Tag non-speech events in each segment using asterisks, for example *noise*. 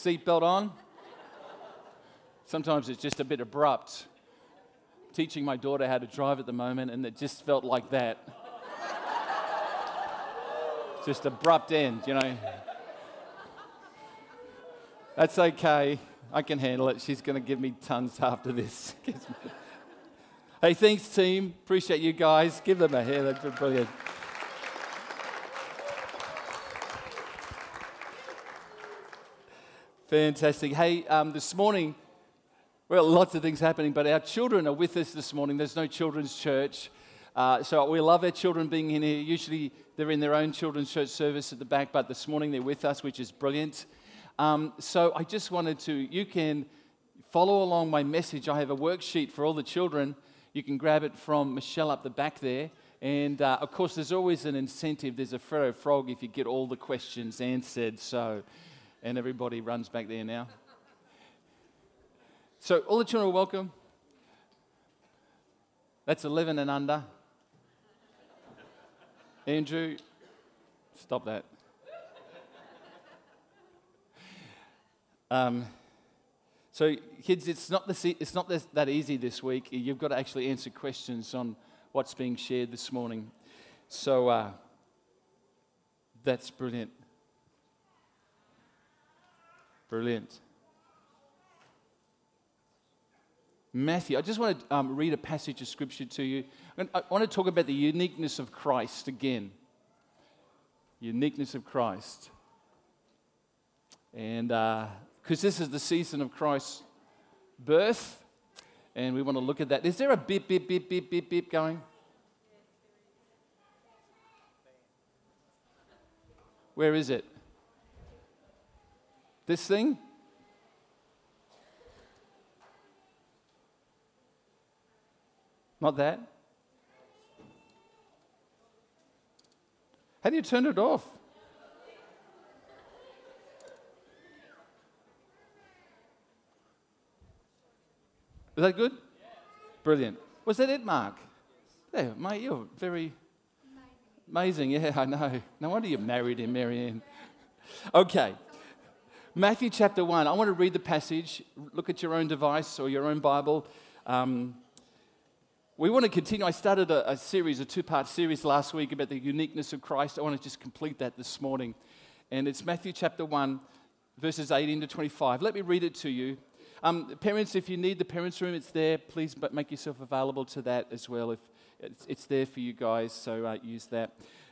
Seatbelt on. Sometimes it's just a bit abrupt. Teaching my daughter how to drive at the moment, and it just felt like that. just abrupt end, you know. That's okay. I can handle it. She's going to give me tons after this. *laughs* hey, thanks, team. Appreciate you guys. Give them a hand. That's brilliant. Fantastic. Hey, um, this morning, well, lots of things happening, but our children are with us this morning. There's no children's church. Uh, so we love our children being in here. Usually they're in their own children's church service at the back, but this morning they're with us, which is brilliant. Um, so I just wanted to, you can follow along my message. I have a worksheet for all the children. You can grab it from Michelle up the back there. And uh, of course, there's always an incentive. There's a Freddo Frog if you get all the questions answered. So and everybody runs back there now. So, all the children are welcome. That's 11 and under. Andrew, stop that. Um, so, kids, it's not, this, it's not this, that easy this week. You've got to actually answer questions on what's being shared this morning. So, uh, that's brilliant. Brilliant. Matthew, I just want to um, read a passage of scripture to you. I want to talk about the uniqueness of Christ again. Uniqueness of Christ. And because uh, this is the season of Christ's birth, and we want to look at that. Is there a beep, beep, beep, beep, beep, beep going? Where is it? This thing? Not that? How do you turn it off? Is that good? Brilliant. Was that it, Mark? Yeah, mate, you're very amazing. Yeah, *laughs* I know. No wonder you married him, Marianne. Okay. Matthew chapter 1. I want to read the passage. Look at your own device or your own Bible. Um, we want to continue. I started a, a series, a two part series last week about the uniqueness of Christ. I want to just complete that this morning. And it's Matthew chapter 1, verses 18 to 25. Let me read it to you. Um, parents, if you need the parents' room, it's there. Please but make yourself available to that as well. If it's, it's there for you guys, so uh, use that.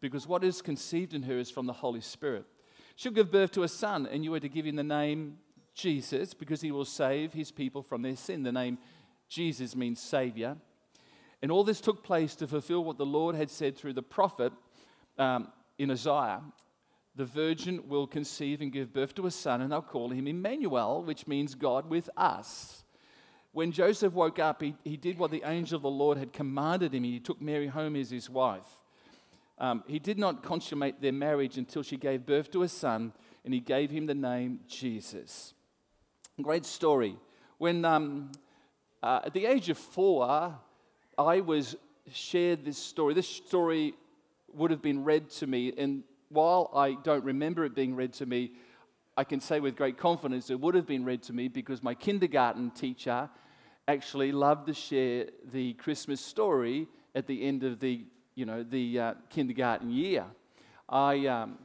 because what is conceived in her is from the Holy Spirit. She'll give birth to a son, and you are to give him the name Jesus because he will save his people from their sin. The name Jesus means Savior. And all this took place to fulfill what the Lord had said through the prophet um, in Isaiah. The virgin will conceive and give birth to a son, and they'll call him Emmanuel, which means God with us. When Joseph woke up, he, he did what the angel of the Lord had commanded him. He took Mary home as his wife. Um, he did not consummate their marriage until she gave birth to a son, and he gave him the name Jesus. Great story. When um, uh, at the age of four, I was shared this story. This story would have been read to me, and while I don't remember it being read to me, I can say with great confidence it would have been read to me because my kindergarten teacher actually loved to share the Christmas story at the end of the you know, the uh, kindergarten year. I, um,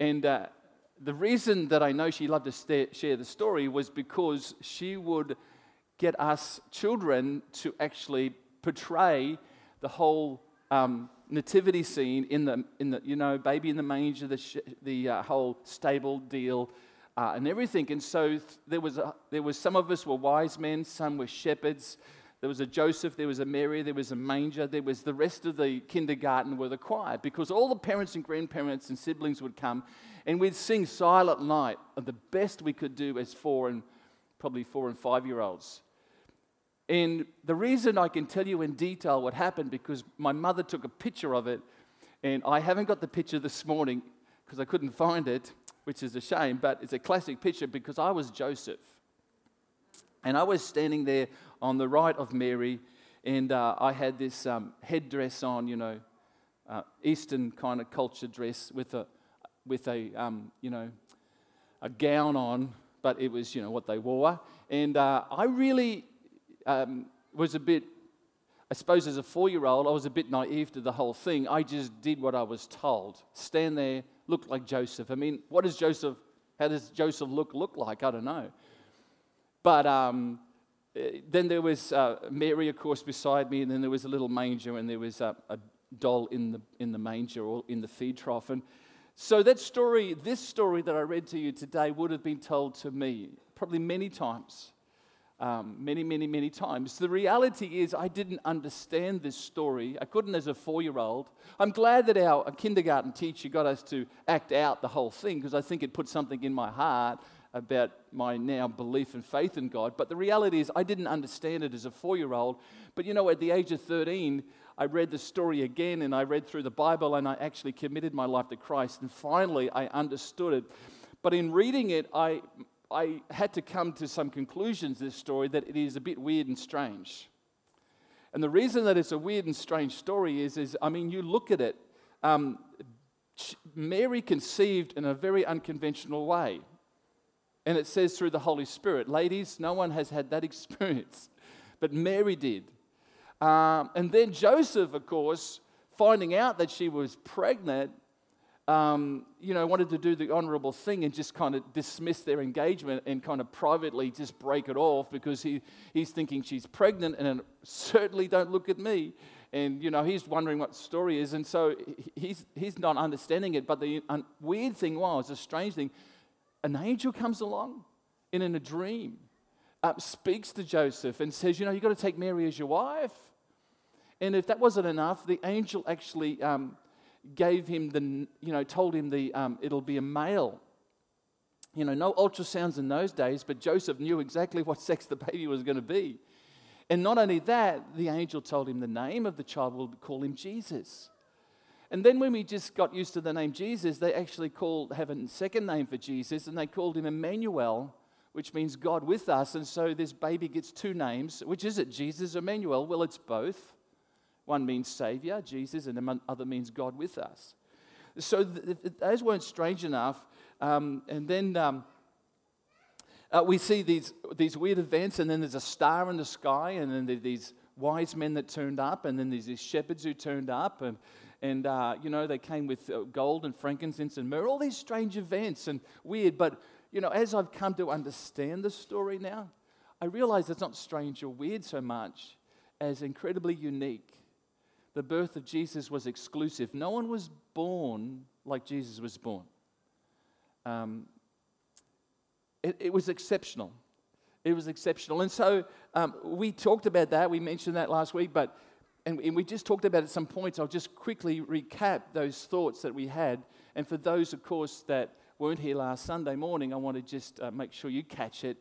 and uh, the reason that I know she loved to share the story was because she would get us children to actually portray the whole um, nativity scene in the, in the, you know, baby in the manger, the, sh- the uh, whole stable deal, uh, and everything. And so th- there, was a, there was some of us were wise men, some were shepherds, There was a Joseph, there was a Mary, there was a manger, there was the rest of the kindergarten were the choir because all the parents and grandparents and siblings would come and we'd sing Silent Night, the best we could do as four and probably four and five year olds. And the reason I can tell you in detail what happened because my mother took a picture of it, and I haven't got the picture this morning because I couldn't find it, which is a shame, but it's a classic picture because I was Joseph. And I was standing there on the right of Mary, and uh, I had this um, headdress on, you know, uh, Eastern kind of culture dress with a, with a, um, you know, a gown on, but it was, you know, what they wore. And uh, I really um, was a bit, I suppose as a four year old, I was a bit naive to the whole thing. I just did what I was told. Stand there, look like Joseph. I mean, what does Joseph, how does Joseph look, look like? I don't know. But um, eh, then there was uh, Mary, of course, beside me, and then there was a little manger, and there was a, a doll in the, in the manger or in the feed trough. And so that story, this story that I read to you today, would have been told to me probably many times um, many, many, many times. The reality is, I didn't understand this story. I couldn't as a four year old. I'm glad that our kindergarten teacher got us to act out the whole thing because I think it put something in my heart about my now belief and faith in God. But the reality is, I didn't understand it as a four year old. But you know, at the age of 13, I read the story again and I read through the Bible and I actually committed my life to Christ. And finally, I understood it. But in reading it, I, I had to come to some conclusions this story that it is a bit weird and strange. And the reason that it's a weird and strange story is, is I mean, you look at it, um, Mary conceived in a very unconventional way. And it says through the Holy Spirit, ladies, no one has had that *laughs* experience, but Mary did. Um, and then Joseph, of course, finding out that she was pregnant, um, you know, wanted to do the honorable thing and just kind of dismiss their engagement and kind of privately just break it off because he, he's thinking she's pregnant and certainly don't look at me. And, you know, he's wondering what the story is. And so he's, he's not understanding it. But the un- weird thing was, a strange thing, an angel comes along and in a dream, uh, speaks to Joseph and says, you know, you've got to take Mary as your wife. And if that wasn't enough, the angel actually um, gave him the, you know, told him the, um, it'll be a male. You know, no ultrasounds in those days, but Joseph knew exactly *laughs* what sex the baby was going to be. And not only that, the angel told him the name of the child, will call him Jesus. And then when we just got used to the name Jesus, they actually called, have a second name for Jesus, and they called him Emmanuel, which means God with us. And so this baby gets two names. Which is it, Jesus or Emmanuel? Well, it's both. One means Savior, Jesus, and the other means God with us. So th- th- those weren't strange enough. Um, and then um, uh, we see these, these weird events, and then there's a star in the sky, and then there's these wise men that turned up, and then there's these shepherds who turned up, and, and uh, you know, they came with uh, gold and frankincense and myrrh, all these strange events and weird. But, you know, as I've come to understand the story now, I realize it's not strange or weird so much as incredibly unique the birth of Jesus was exclusive. No one was born like Jesus was born. Um, it, it, was exceptional. It was exceptional. And so um, we talked about that. We mentioned that last week, but and, and we just talked about at some points. I'll just quickly recap those thoughts that we had. And for those, of course, that weren't here last Sunday morning, I want to just uh, make sure you catch it.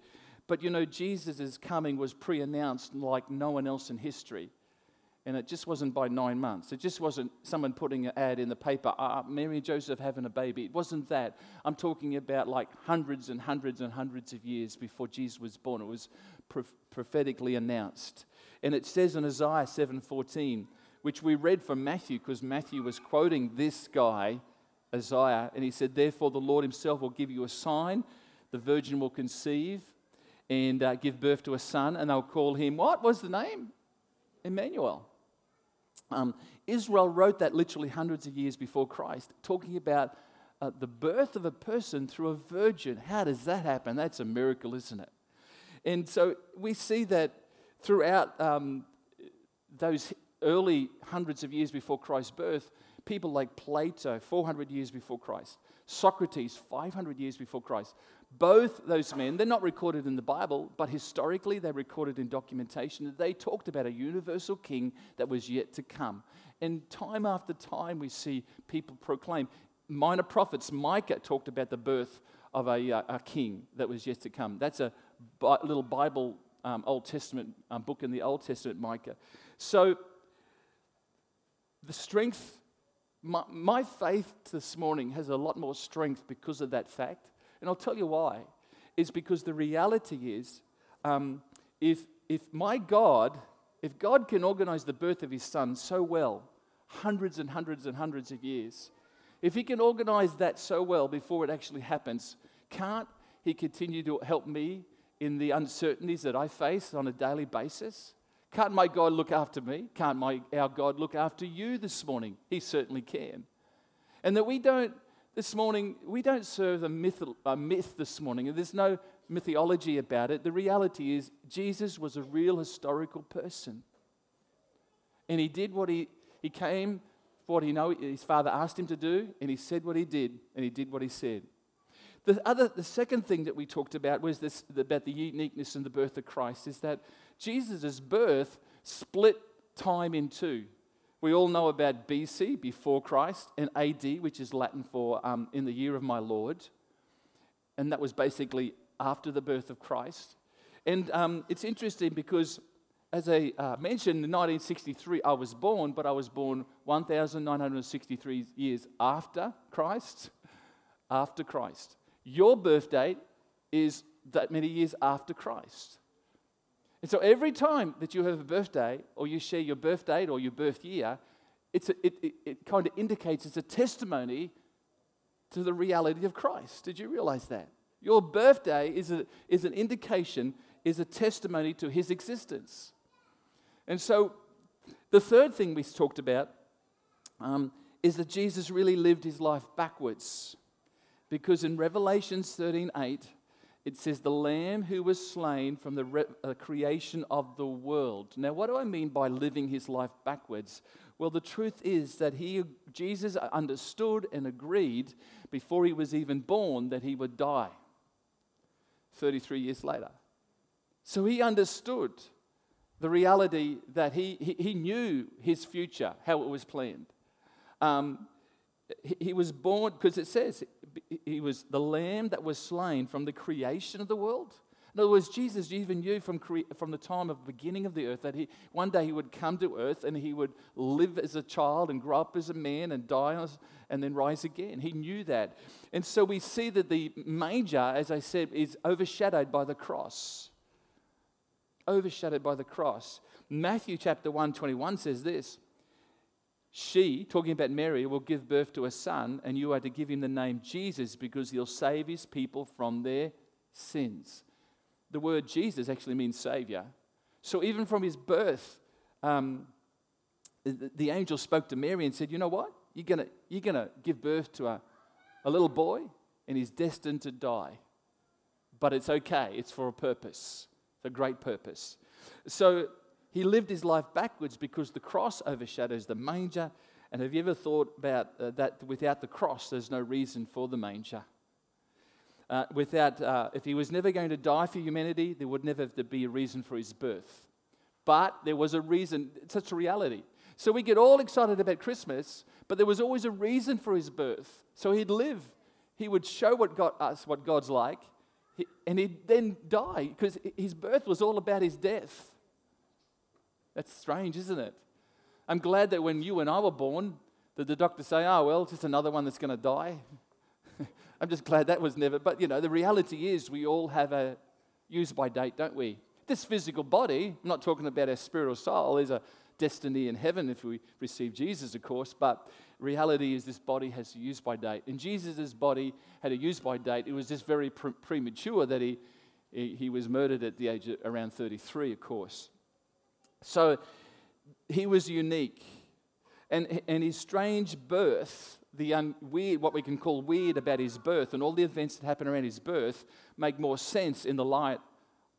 But you know, Jesus' coming was pre announced like no one else in history. And it just wasn't by nine months. It just wasn't someone putting an ad in the paper, uh, Mary and Joseph having a baby. It wasn't that. I'm talking about like hundreds and hundreds and hundreds of years before Jesus was born. It was prophetically announced. And it says in Isaiah 7:14, which we read from Matthew, because Matthew was quoting this guy, Isaiah, and he said, Therefore the Lord himself will give you a sign. The virgin will conceive and uh, give birth to a son, and they'll call him, what was the name? Emmanuel. Um, Isaiah wrote that literally hundreds of years before Christ, talking about uh, the birth of a person through a virgin. How does that happen? That's a miracle, isn't it? And so we see that throughout um, those early hundreds of years before Christ's birth, people like Plato, 400 years before Christ, Socrates, 500 years before Christ, both those men, they're not recorded in the Bible, but historically they're recorded in documentation that they talked about a universal king that was yet to come. And time after time, we see people proclaim. Minor prophets, Micah talked about the birth of a, uh, a king that was yet to come. That's a bi- little Bible, um, Old Testament um, book in the Old Testament, Micah. So, the strength, my, my faith this morning has a lot more strength because of that fact. And I'll tell you why. Is because the reality is, um, if, if my God, if God can organize the birth of his son so well, hundreds and hundreds and hundreds of years, if he can organize that so well before it actually happens, can't he continue to help me in the uncertainties that I face on a daily basis? Can't my God look after me? Can't my, our God look after you this morning? He certainly can. And that we don't this morning, we don't serve a myth, a myth this morning, and there's no mythology about it. The reality is, Jesus was a real historical person. And he did what he, he came for what he know his father asked him to do, and he said what he did, and he did what he said. The, other, the second thing that we talked about was this, about the uniqueness and the birth of Christ, is that Jesus' birth split time in two. We all know about BC, before Christ, and AD, which is Latin for um, in the year of my Lord. And that was basically after the birth of Christ. And um, it's interesting because, as I uh, mentioned, in 1963, I was born, but I was born 1,963 years after Christ. After Christ. Your birth date is that many years after Christ. And so every time that you have a birthday or you share your birth date or your birth year, it's a, it, it, it kind of indicates it's a testimony to the reality of Christ. Did you realize that? Your birthday is, a, is an indication, is a testimony to his existence. And so the third thing we talked about um, is that Jesus really lived his life backwards. Because in Revelations 13 8, it says, the Lamb who was slain from the re- uh, creation of the world. Now, what do I mean by living his life backwards? Well, the truth is that he, Jesus understood and agreed before he was even born that he would die 33 years later. So he understood the reality that he, he, he knew his future, how it was planned. Um, he, was born, because it says he was the lamb that was slain from the creation of the world. In other words, Jesus even knew from, from the time of the beginning of the earth that he, one day he would come to earth and he would live as a child and grow up as a man and die and then rise again. He knew that. And so we see that the major, as I said, is overshadowed by the cross. Overshadowed by the cross. Matthew chapter 1 21 says this she, talking about Mary, will give birth to a son, and you are to give him the name Jesus because he'll save his people from their sins. The word Jesus actually means Savior. So even from his birth, um, the, angel spoke to Mary and said, You know what? You're going you're gonna give birth to a, a little boy, and he's destined to die. But it's okay, it's for a purpose, it's a great purpose. So he lived his life backwards because the cross overshadows the manger. And have you ever thought about uh, that without the cross, there's no reason for the manger? Uh, without, uh, if he was never going to die for humanity, there would never be a reason for his birth. But there was a reason, such a reality. So we get all excited about Christmas, but there was always a reason for his birth. So he'd live, he would show what God, us what God's like, and he'd then die because his birth was all about his death. That's strange, isn't it? I'm glad that when you and I were born, that the doctors say, oh, well, just another one that's going to die. *laughs* I'm just glad that was never. But, you know, the reality is we all have a use by date, don't we? This physical body, I'm not talking about our spirit or soul, is a destiny in heaven if we receive Jesus, of course, but reality is this body has a use by date. And Jesus' body had a use by date. It was just very pre- premature that he, he was murdered at the age of around 33, of course. So he was unique. And, and his strange birth, the un, weird, what we can call weird about his birth, and all the events that happen around his birth make more sense in the light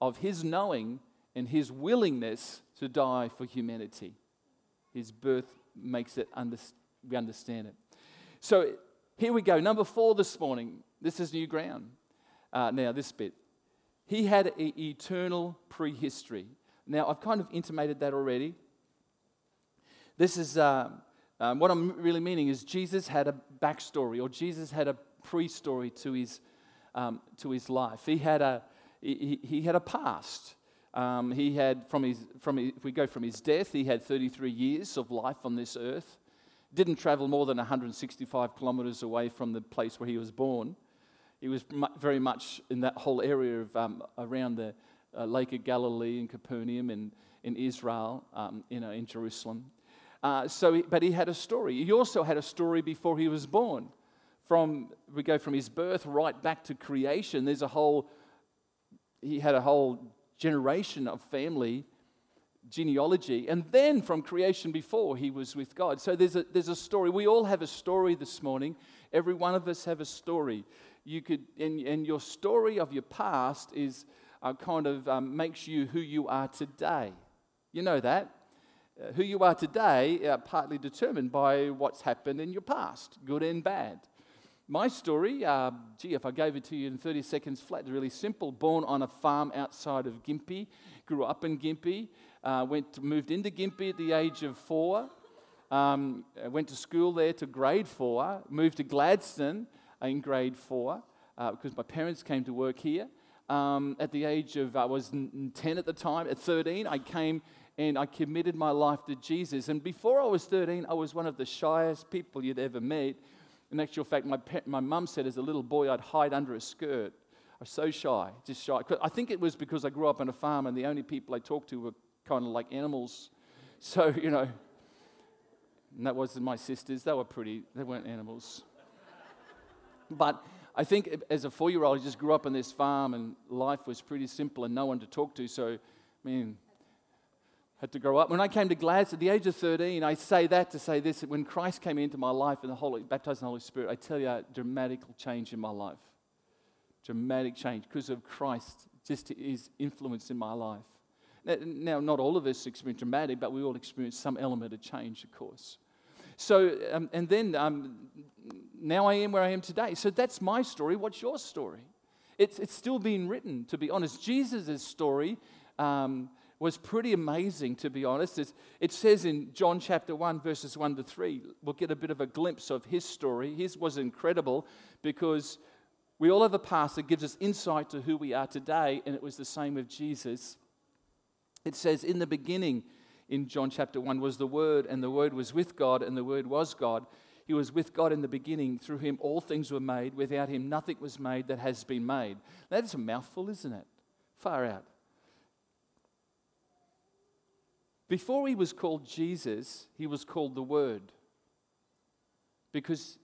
of his knowing and his willingness to die for humanity. His birth makes it, under, we understand it. So here we go. Number four this morning. This is new ground. Uh, now, this bit. He had an eternal prehistory. Now, I've kind of intimated that already. This is uh, um, what I'm really meaning is Jesus had a backstory, or Jesus had a pre-story to his um, to his life. He had a he, he had a past. Um, he had from his from his, if we go from his death, he had 33 years of life on this earth. Didn't travel more than 165 kilometers away from the place where he was born. He was very much in that whole area of um, around the uh, Lake of Galilee in Capernaum and in Israel, um, you know, in Jerusalem. Uh, so, he, but he had a story. He also had a story before he was born. From we go from his birth right back to creation. There's a whole. He had a whole generation of family genealogy, and then from creation before he was with God. So there's a there's a story. We all have a story this morning. Every one of us have a story. You could, and, and your story of your past is uh, kind of um, makes you who you are today. You know that. Uh, who you are today are partly determined by what's happened in your past, good and bad. My story, uh, gee, if I gave it to you in 30 seconds flat, really simple. Born on a farm outside of Gympie, grew up in Gympie, uh, went to, moved into Gympie at the age of four, um, went to school there to grade four, moved to Gladstone in grade four uh, because my parents came to work here. Um, at the age of, I was 10 at the time. At 13, I came and I committed my life to Jesus. And before I was 13, I was one of the shyest people you'd ever meet. In actual fact, my, my mum said as a little boy, I'd hide under a skirt. I was so shy, just shy. I think it was because I grew up on a farm and the only people I talked to were kind of like animals. *laughs* So, you know, and that wasn't my sisters. They were pretty, they weren't animals. But I think as a four year old, I just grew up on this farm and life was pretty simple and no one to talk to. So, I mean, had to grow up. When I came to Gladstone at the age of 13, I say that to say this when Christ came into my life and the Holy, baptized in the Holy Spirit, I tell you, a dramatic change in my life. Dramatic change because of Christ, just his influence in my life. Now, not all of us experience dramatic, but we all experience some element of change, of course. So, um, and then um, now I am where I am today. So that's my story. What's your story? It's, it's still being written, to be honest. Jesus' story um, was pretty amazing, to be honest. It's, it says in John chapter 1, verses 1 to 3, we'll get a bit of a glimpse of his story. His was incredible because we all have a past that gives us insight to who we are today, and it was the same with Jesus. It says, In the beginning, in John chapter 1 was the Word, and the Word was with God, and the Word was God. He was with God in the beginning. Through him, all things were made. Without him, nothing was made that has been made. That's a mouthful, isn't it? Far out. Before he was called Jesus, he was called the Word because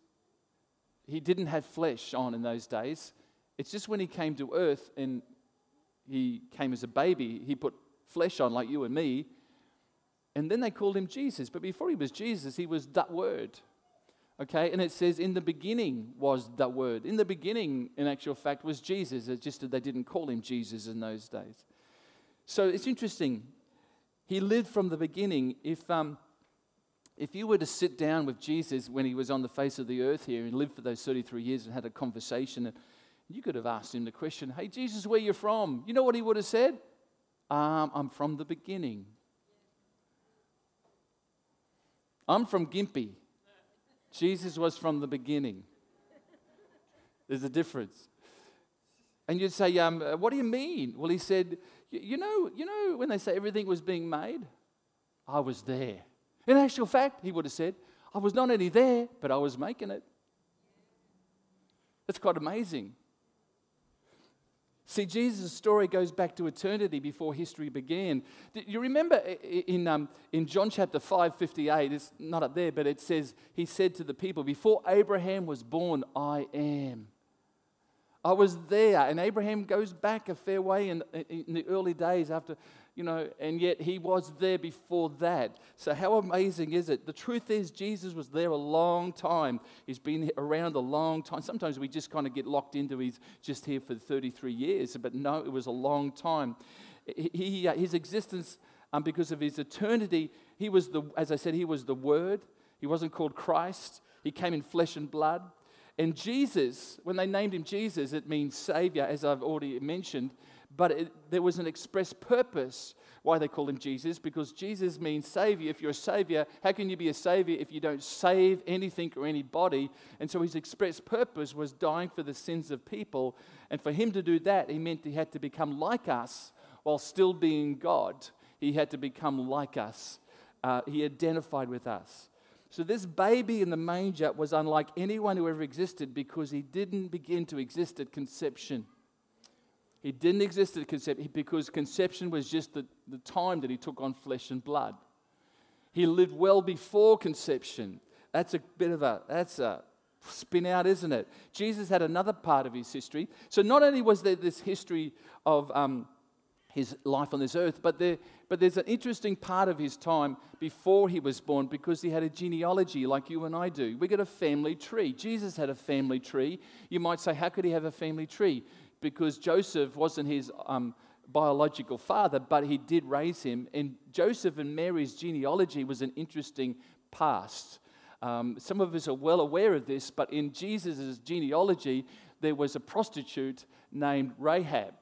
he didn't have flesh on in those days. It's just when he came to earth and he came as a baby, he put flesh on like you and me, and then they called him Jesus. But before he was Jesus, he was that word. Okay, and it says, in the beginning was the word. In the beginning, in actual fact, was Jesus. It's just that they didn't call him Jesus in those days. So it's interesting. He lived from the beginning. If, um, if you were to sit down with Jesus when he was on the face of the earth here and lived for those 33 years and had a conversation, and you could have asked him the question, Hey, Jesus, where you from? You know what he would have said? Um, I'm from the beginning. I'm from Gympie. Jesus was from the beginning. There's a difference. And you'd say, um, What do you mean? Well, he said, you know, you know, when they say everything was being made, I was there. In actual fact, he would have said, I was not only there, but I was making it. That's quite amazing. See, Jesus' story goes back to eternity before history began. You remember in, um, in John chapter 5, 58, it's not up there, but it says, He said to the people, Before Abraham was born, I am. I was there. And Abraham goes back a fair way in, in the early days after you know, and yet he was there before that. So, how amazing is it? The truth is, Jesus was there a long time. He's been around a long time. Sometimes we just kind of get locked into he's just here for 33 years, but no, it was a long time. He, uh, his existence, um, because of his eternity, he was the, as I said, he was the Word. He wasn't called Christ. He came in flesh and blood. And Jesus, when they named him Jesus, it means Savior, as I've already mentioned, but it, there was an express purpose why they called him Jesus, because Jesus means Savior. If you're a Savior, how can you be a Savior if you don't save anything or anybody? And so his express purpose was dying for the sins of people. And for him to do that, he meant he had to become like us while still being God. He had to become like us, uh, he identified with us. So, this baby in the manger was unlike anyone who ever existed because he didn't begin to exist at conception. He didn't exist at conception because conception was just the, the time that he took on flesh and blood. He lived well before conception. That's a bit of a, that's a spin out, isn't it? Jesus had another part of his history. So not only was there this history of um, his life on this earth, but, there, but there's an interesting part of his time before he was born because he had a genealogy like you and I do. We got a family tree. Jesus had a family tree. You might say, how could he have a family tree? Because Joseph wasn't his um, biological father, but he did raise him. And Joseph and Mary's genealogy was an interesting past. Um, some of us are well aware of this, but in Jesus' genealogy, there was a prostitute named Rahab.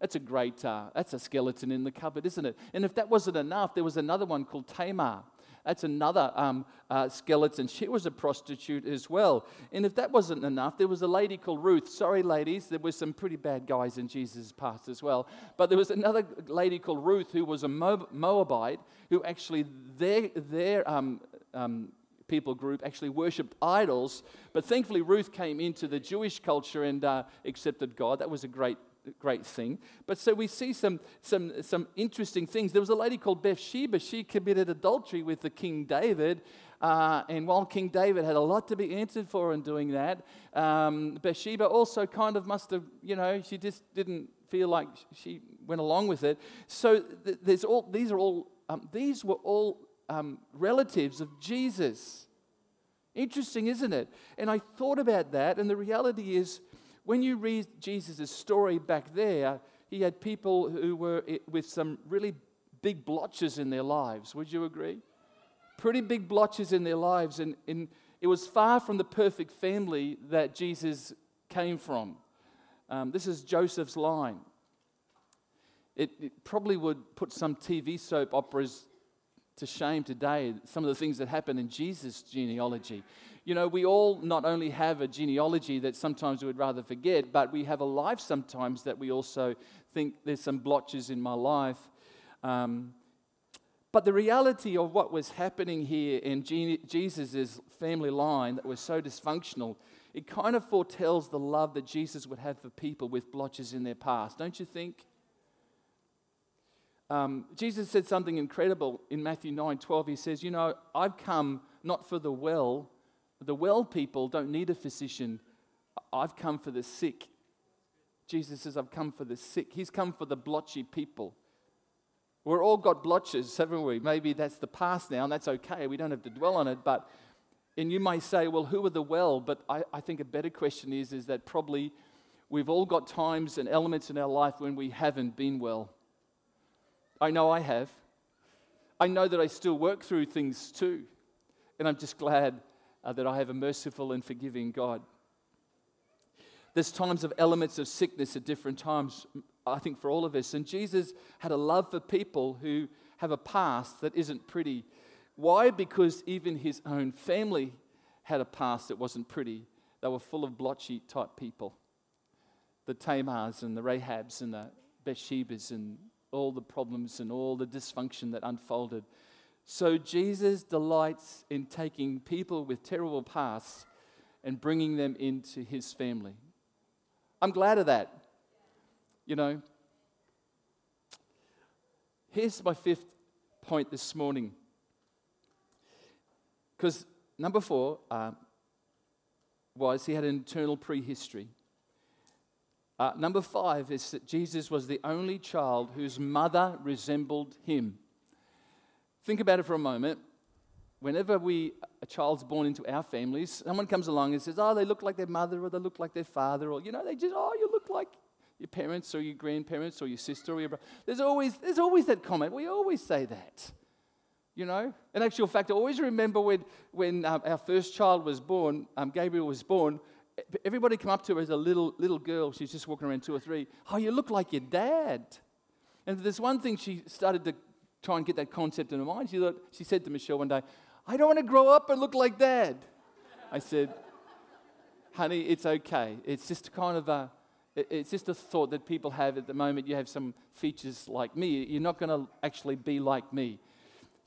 That's a great, uh, that's a skeleton in the cupboard, isn't it? And if that wasn't enough, there was another one called Tamar. That's another um, uh, skeleton. She was a prostitute as well. And if that wasn't enough, there was a lady called Ruth. Sorry, ladies, there were some pretty bad guys in Jesus' past as well. But there was another lady called Ruth who was a Moabite who actually, their, their um, um, people group actually worshipped idols. But thankfully, Ruth came into the Jewish culture and uh, accepted God. That was a great great thing. But so we see some, some, some interesting things. There was a lady called Bathsheba. She committed adultery with the King David. Uh, and while King David had a lot to be answered for in doing that, um, Bathsheba also kind of must have, you know, she just didn't feel like she went along with it. So th- there's all, these are all, um, these were all um, relatives of Jesus. Interesting, isn't it? And I thought about that, and the reality is, when you read Jesus' story back there, he had people who were with some really big blotches in their lives. Would you agree? Pretty big blotches in their lives. And, and it was far from the perfect family that Jesus came from. Um, this is Joseph's line. It, it, probably would put some TV soap operas to shame today, some of the things that happened in Jesus' genealogy. You know, we all not only have a genealogy that sometimes we would rather forget, but we have a life sometimes that we also think there's some blotches in my life. Um, but the reality of what was happening here in Jesus' family line that was so dysfunctional, it kind of foretells the love that Jesus would have for people with blotches in their past, don't you think? Um, Jesus said something incredible in Matthew 9 12. He says, You know, I've come not for the well, the well people don't need a physician. I've come for the sick. Jesus says, I've come for the sick. He's come for the blotchy people. We're all got blotches, haven't we? Maybe that's the past now, and that's okay. We don't have to dwell on it. But, and you may say, well, who are the well? But I, I think a better question is, is that probably we've all got times and elements in our life when we haven't been well. I know I have. I know that I still work through things too. And I'm just glad uh, that I have a merciful and forgiving God. There's times of elements of sickness at different times, I think, for all of us. And Jesus had a love for people who have a past that isn't pretty. Why? Because even his own family had a past that wasn't pretty. They were full of blotchy type people. The Tamars and the Rahabs and the Bathshebas and all the problems and all the dysfunction that unfolded so Jesus delights in taking people with terrible pasts and bringing them into his family. I'm glad of that. You know, here's my fifth point this morning. Because number four uh, was he had an eternal prehistory. Uh, number five is that Jesus was the only child whose mother resembled him. Think about it for a moment. Whenever we, a child's born into our families, someone comes along and says, Oh, they look like their mother or they look like their father, or, you know, they just, Oh, you look like your parents or your grandparents or your sister or your brother. There's always, there's always that comment. We always say that. You know? In actual fact, I always remember when, when um, our first child was born, um, Gabriel was born, everybody come up to her as a little, little girl. She's just walking around two or three. Oh, you look like your dad. And there's one thing she started to try and get that concept in her mind. She, thought, she said to Michelle one day, I don't want to grow up and look like dad. I said, honey, it's okay. It's just kind of a, it's just a thought that people have at the moment. You have some features like me. You're not going to actually be like me.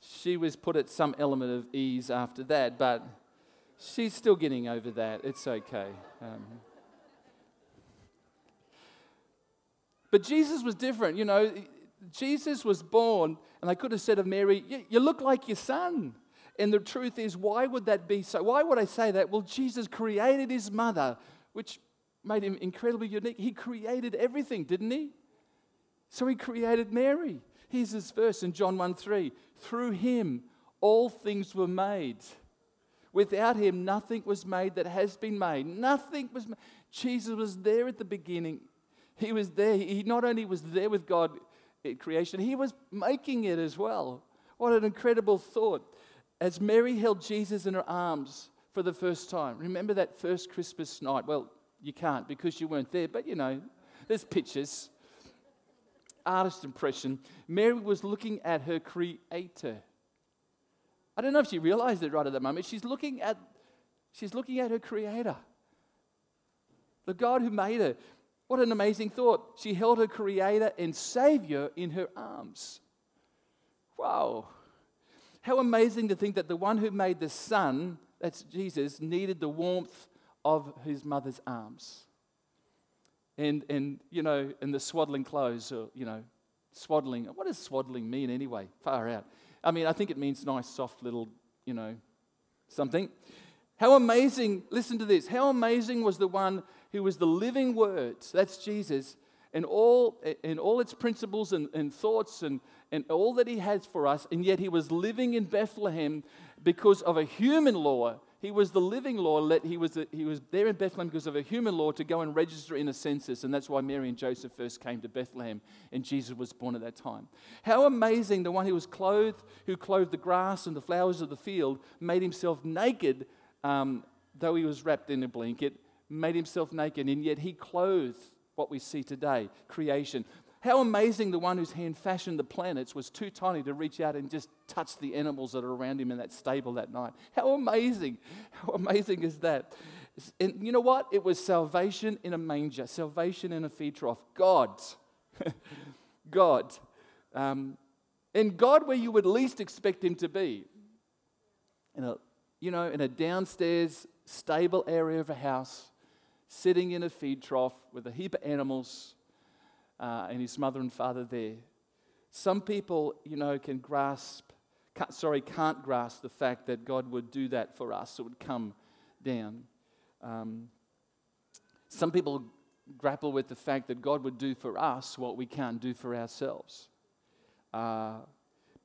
She was put at some element of ease after that, but she's still getting over that. It's okay. Um, but Jesus was different. You know, Jesus was born, and they could have said of Mary, You look like your son. And the truth is, why would that be so? Why would I say that? Well, Jesus created his mother, which made him incredibly unique. He created everything, didn't he? So he created Mary. Here's this verse in John 1 3. Through him, all things were made. Without him, nothing was made that has been made. Nothing was made. Jesus was there at the beginning. He was there. He not only was there with God at creation, he was making it as well. What an incredible thought. As Mary held Jesus in her arms for the first time, remember that first Christmas night? Well, you can't because you weren't there, but you know, there's pictures. Artist impression. Mary was looking at her creator. I don't know if she realized it right at that moment. She's looking at, she's looking at her creator, the God who made her. What an amazing thought. She held her creator and savior in her arms. Wow. How amazing to think that the one who made the sun, that's Jesus, needed the warmth of his mother's arms. And, and you know, and the swaddling clothes, or, you know, swaddling. What does swaddling mean anyway? Far out. I mean, I think it means nice, soft little, you know, something. How amazing, listen to this, how amazing was the one who was the living words, that's Jesus, and all, and all its principles and, and thoughts and, and all that he has for us, and yet he was living in Bethlehem because of a human law he was the living law. He was, the, he was there in Bethlehem because of a human law to go and register in a census. And that's why Mary and Joseph first came to Bethlehem. And Jesus was born at that time. How amazing the one who was clothed, who clothed the grass and the flowers of the field, made himself naked, um, though he was wrapped in a blanket, made himself naked. And yet he clothed what we see today creation. How amazing the one whose hand fashioned the planets was too tiny to reach out and just touch the animals that are around him in that stable that night. How amazing! How amazing is that? And you know what? It was salvation in a manger, salvation in a feed trough. God. *laughs* God. Um, and God, where you would least expect him to be. In a, you know, in a downstairs stable area of a house, sitting in a feed trough with a heap of animals uh, and his mother and father there. Some people, you know, can grasp, can't, sorry, can't grasp the fact that God would do that for us. It would come down. Um, some people grapple with the fact that God would do for us what we can't do for ourselves. Uh,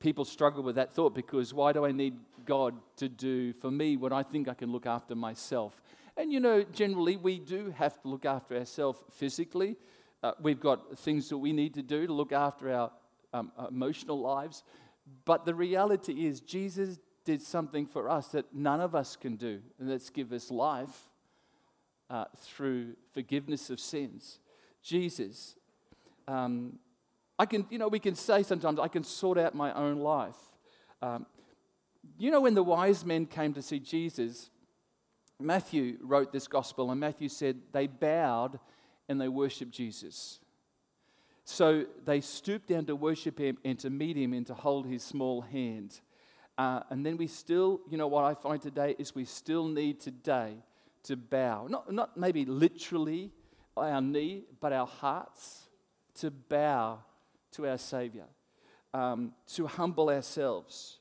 people struggle with that thought because why do I need God to do for me what I think I can look after myself? And you know, generally, we do have to look after ourselves physically, uh, we've got things that we need to do to look after our um, emotional lives. But the reality is, Jesus did something for us that none of us can do, and that's give us life uh, through forgiveness of sins. Jesus, um, I can, you know, we can say sometimes, I can sort out my own life. Um, you know, when the wise men came to see Jesus, Matthew wrote this gospel, and Matthew said they bowed and they worshiped Jesus. So they stooped down to worship him and to meet him and to hold his small hand. Uh, and then we still, you know, what I find today is we still need today to bow. Not, not maybe literally our knee, but our hearts to bow to our Savior, um, to humble ourselves,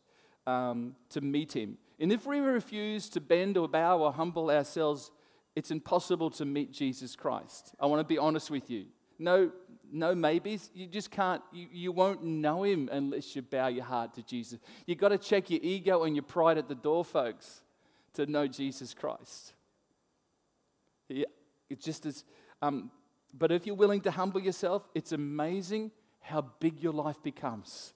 um, to meet Him. And if we refuse to bend or bow or humble ourselves, it's impossible to meet Jesus Christ. I want to be honest with you. No, no maybes. You just can't, you, you won't know him unless you bow your heart to Jesus. You've got to check your ego and your pride at the door, folks, to know Jesus Christ. Yeah, it's just as, um, but if you're willing to humble yourself, it's amazing how big your life becomes.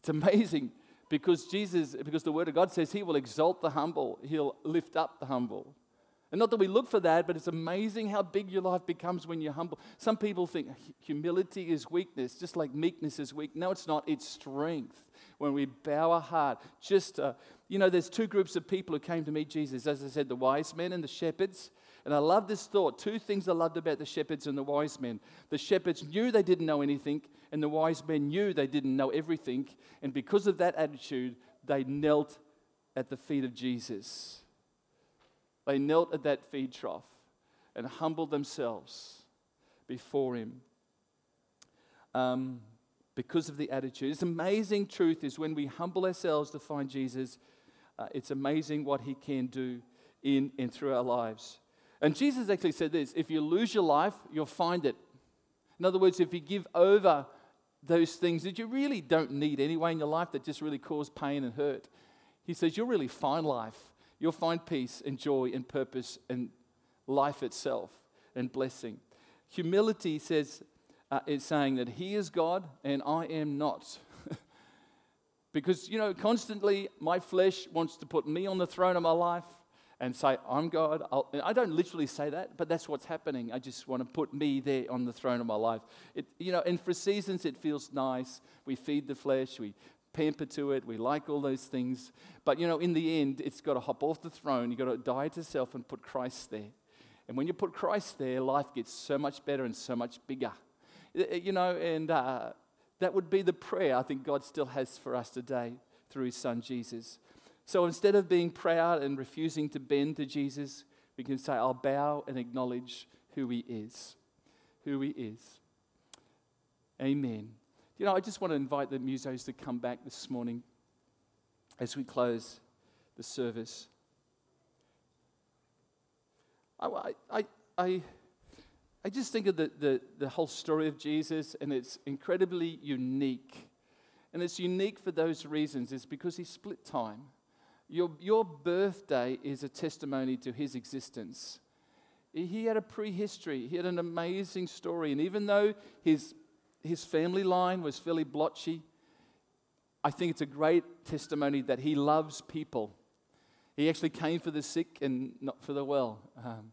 It's amazing Because Jesus, because the Word of God says He will exalt the humble, He'll lift up the humble. And not that we look for that, but it's amazing how big your life becomes when you're humble. Some people think humility is weakness, just like meekness is weak. No, it's not. It's strength. When we bow our heart, just, uh, you know, there's two groups of people who came to meet Jesus. As I said, the wise men and the shepherds. And I love this thought. Two things I loved about the shepherds and the wise men. The shepherds knew they didn't know anything, and the wise men knew they didn't know everything. And because of that attitude, they knelt at the feet of Jesus. They knelt at that feed trough and humbled themselves before Him um, because of the attitude. It's amazing truth is when we humble ourselves to find Jesus, uh, it's amazing what He can do in and through our lives. And Jesus actually said this if you lose your life, you'll find it. In other words, if you give over those things that you really don't need anyway in your life that just really cause pain and hurt, He says you'll really find life you'll find peace and joy and purpose and life itself and blessing. Humility says, uh, is saying that He is God and I am not. *laughs* because, you know, constantly my flesh wants to put me on the throne of my life and say, I'm God. I'll, I do not literally say that, but that's what's happening. I just want to put me there on the throne of my life. It, you know, and for seasons it feels nice. We feed the flesh, we pamper to it. We like all those things. But, you know, in the end, it's got to hop off the throne. You've got to die to self and put Christ there. And when you put Christ there, life gets so much better and so much bigger. You know, and uh, that would be the prayer I think God still has for us today through his son Jesus. So instead of being proud and refusing to bend to Jesus, we can say, I'll bow and acknowledge who he is. Who he is. Amen. You know, I just want to invite the musos to come back this morning as we close the service. I, I, I, I just think of the, the, the whole story of Jesus, and it's incredibly unique. And it's unique for those reasons, it's because he split time. Your, your birthday is a testimony to his existence. He had a prehistory, he had an amazing story, and even though his his family line was fairly blotchy. I think it's a great testimony that he loves people. He actually came for the sick and not for the well. Um,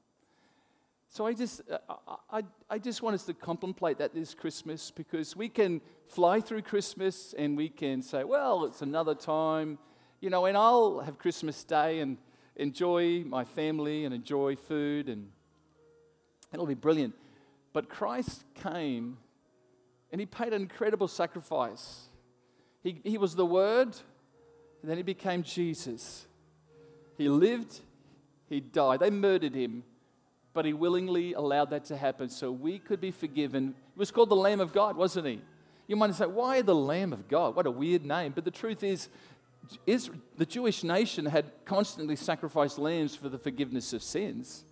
so I just, uh, I, I, I just want us to contemplate that this Christmas because we can fly through Christmas and we can say, well, it's another time, you know, and I'll have Christmas Day and enjoy my family and enjoy food and it'll be brilliant. But Christ came and he paid an incredible sacrifice. He, he was the Word, and then he became Jesus. He lived, he died. They murdered him, but he willingly allowed that to happen so we could be forgiven. He was called the Lamb of God, wasn't he? You might say, why the Lamb of God? What a weird name. But the truth is, is the Jewish nation had constantly sacrificed lambs for the forgiveness of sins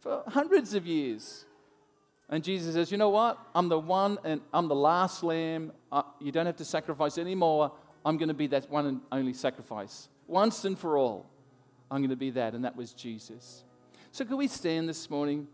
for hundreds of years. And Jesus says, You know what? I'm the one and I'm the last lamb. You don't have to sacrifice anymore. I'm going to be that one and only sacrifice. Once and for all, I'm going to be that. And that was Jesus. So, can we stand this morning?